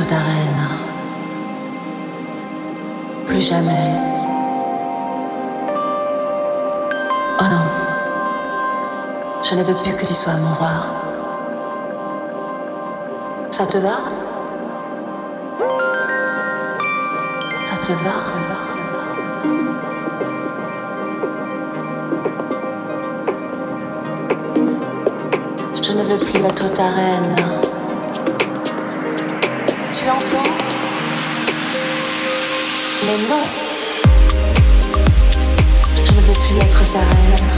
Ta reine. Plus jamais. Oh non. Je ne veux plus que tu sois mon roi. Ça te va? Ça te va, te va? Je ne veux plus être ta reine. Mais non. Je ne veux plus être ta reine.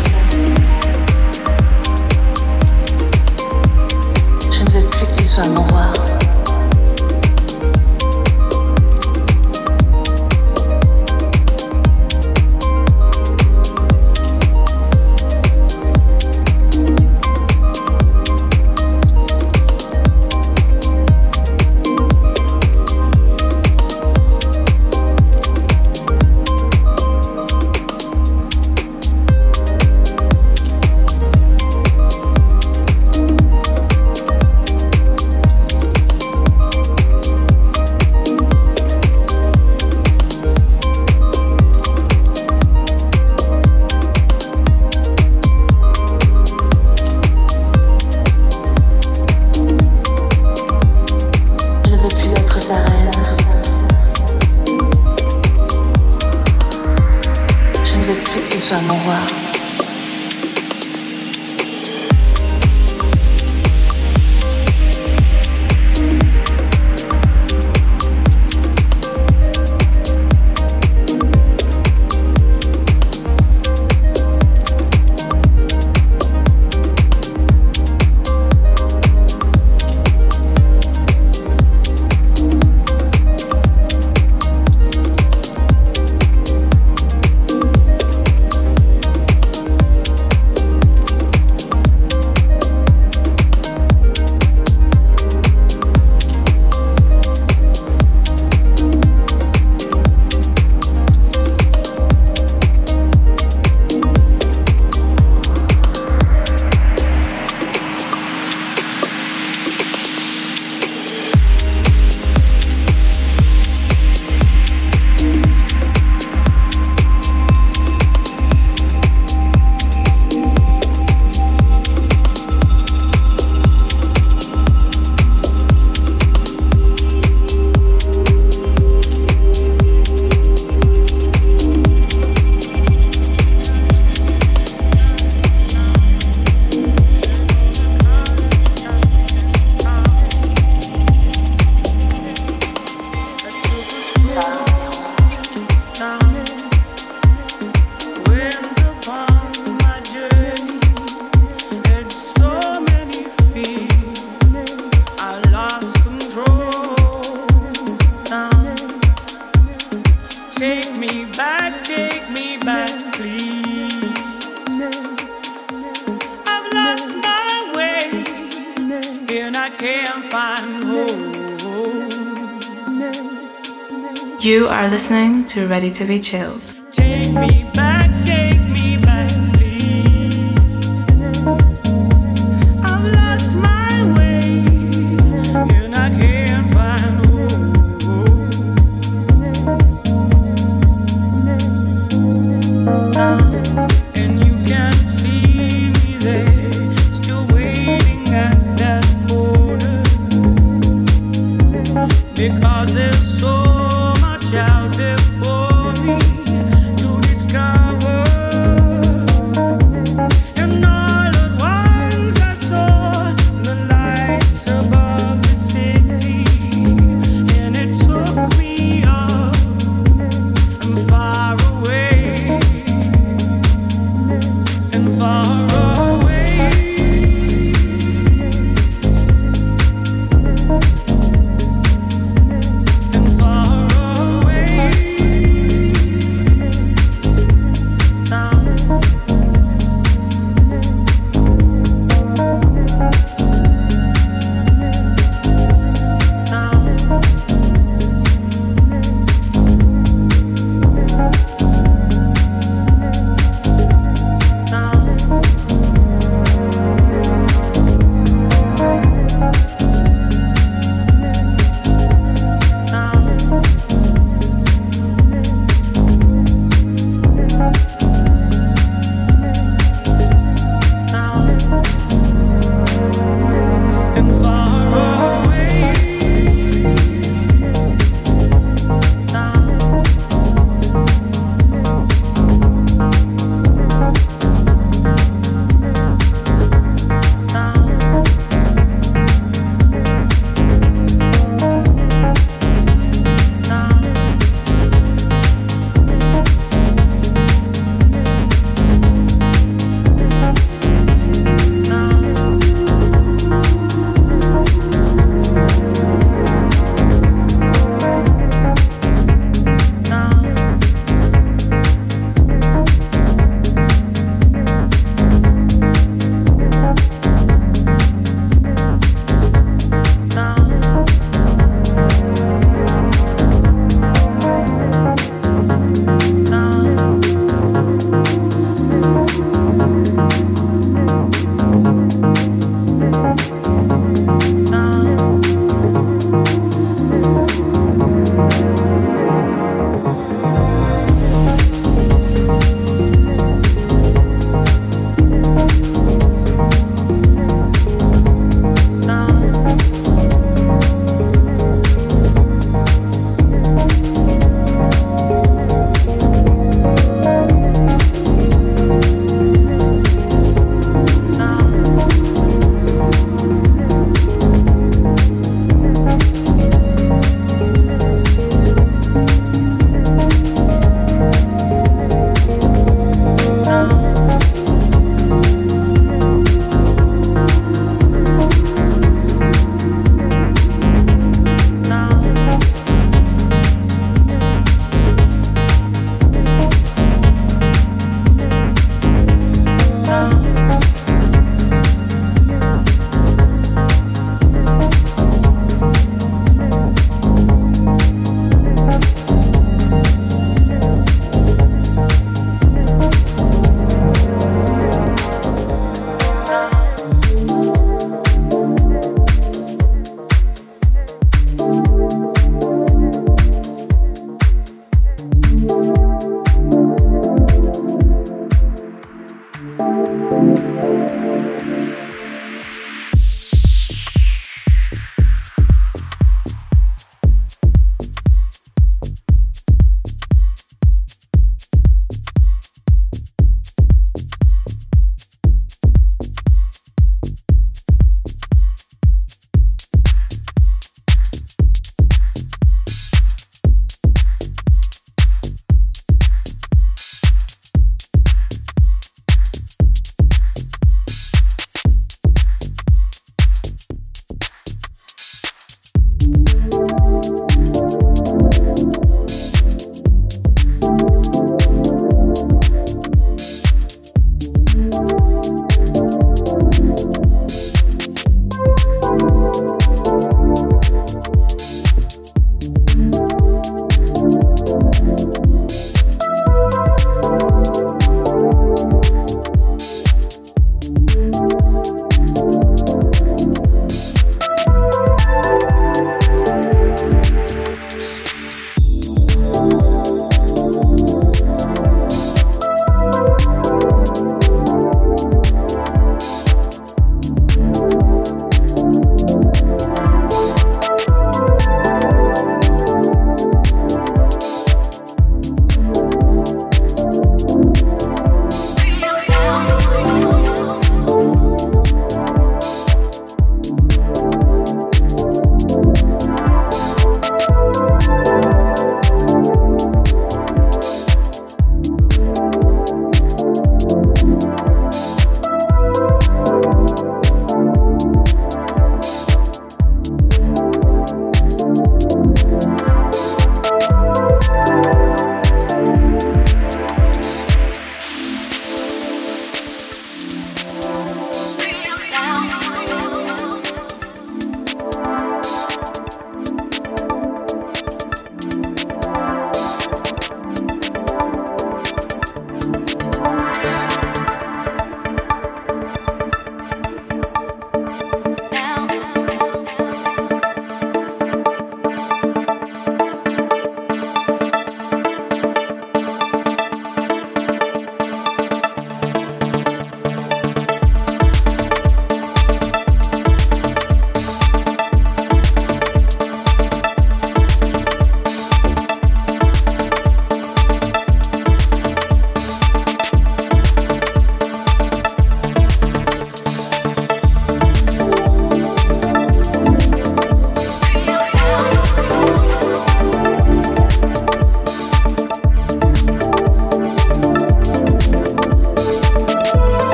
Je ne veux plus que tu sois mon roi. world. Ready to Be Chilled.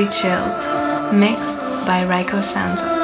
Heavy Chilled, mixed by Raiko Santos.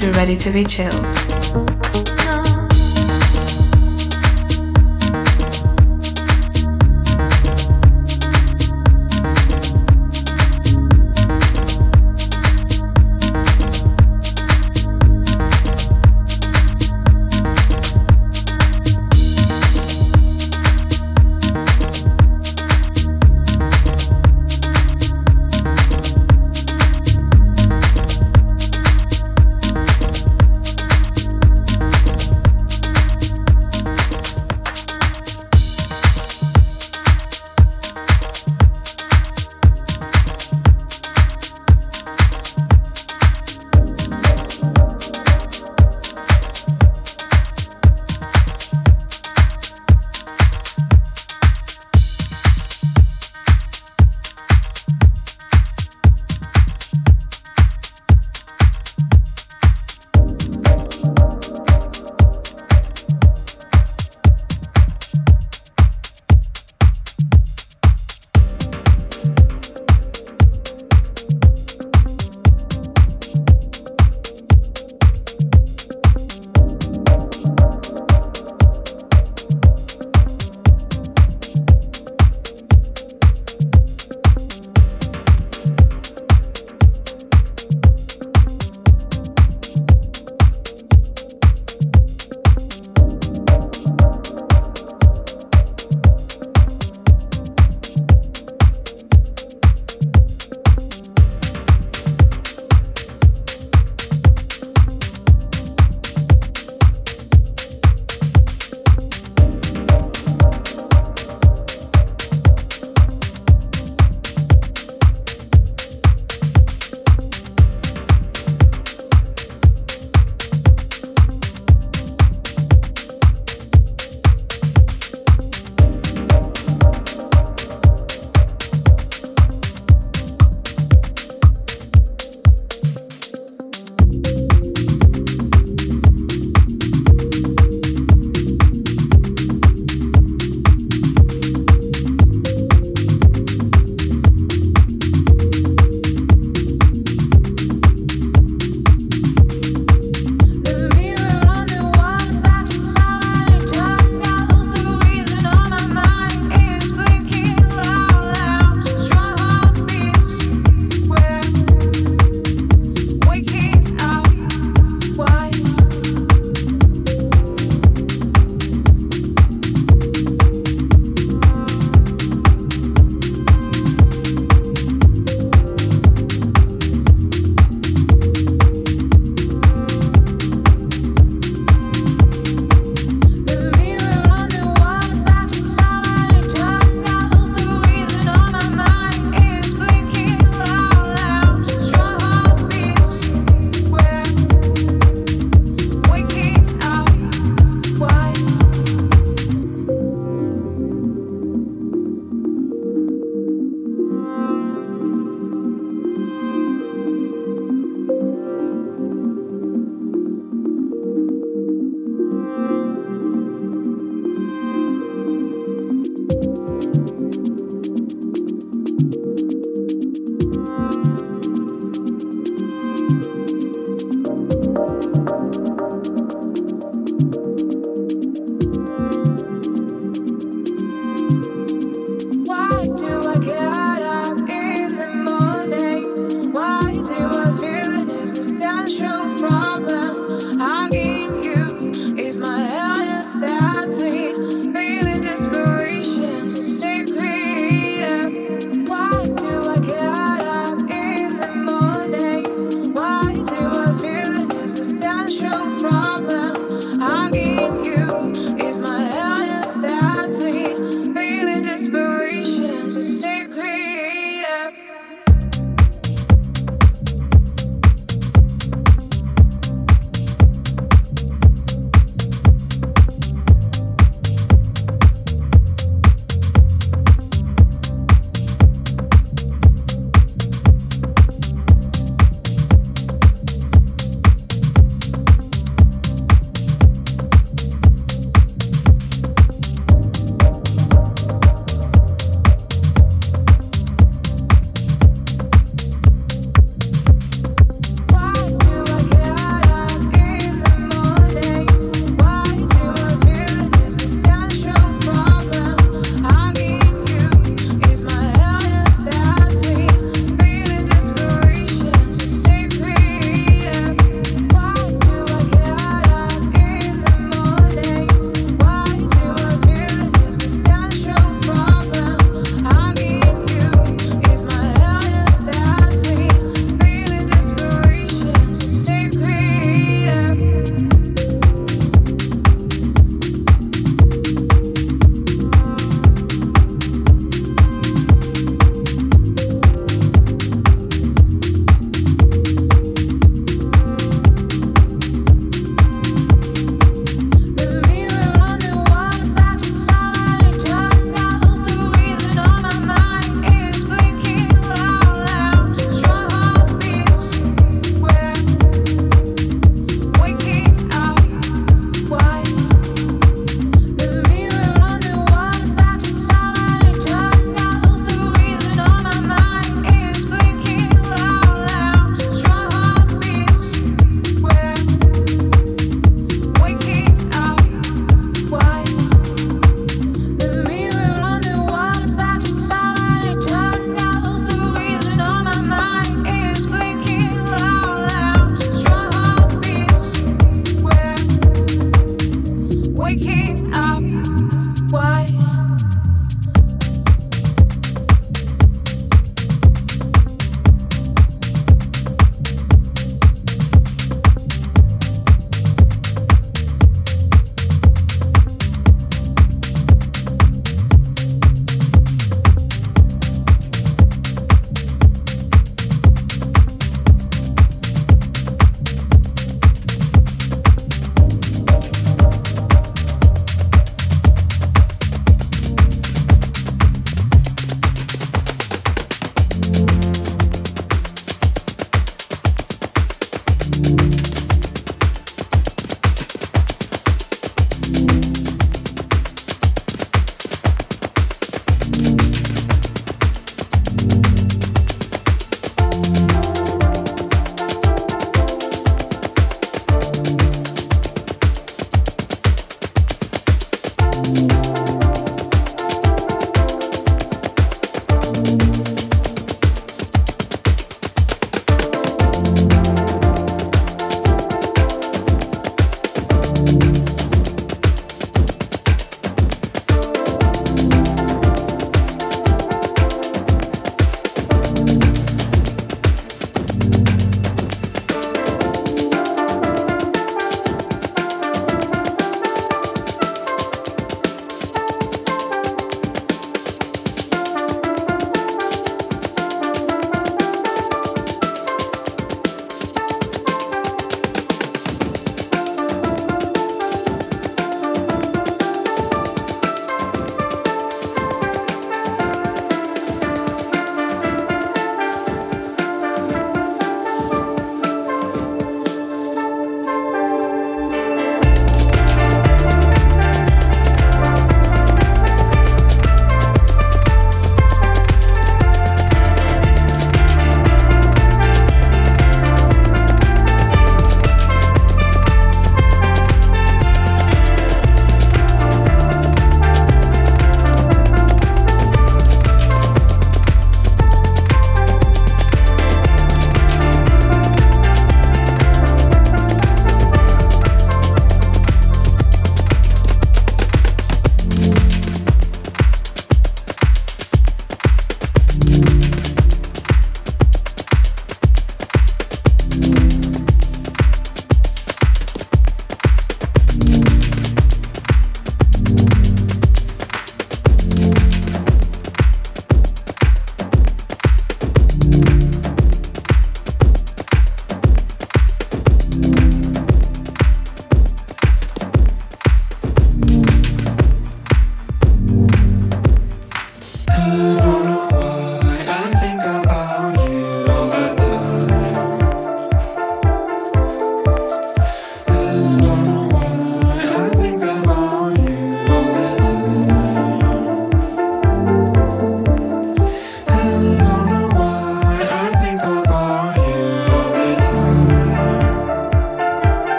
To Ready to Be Chilled.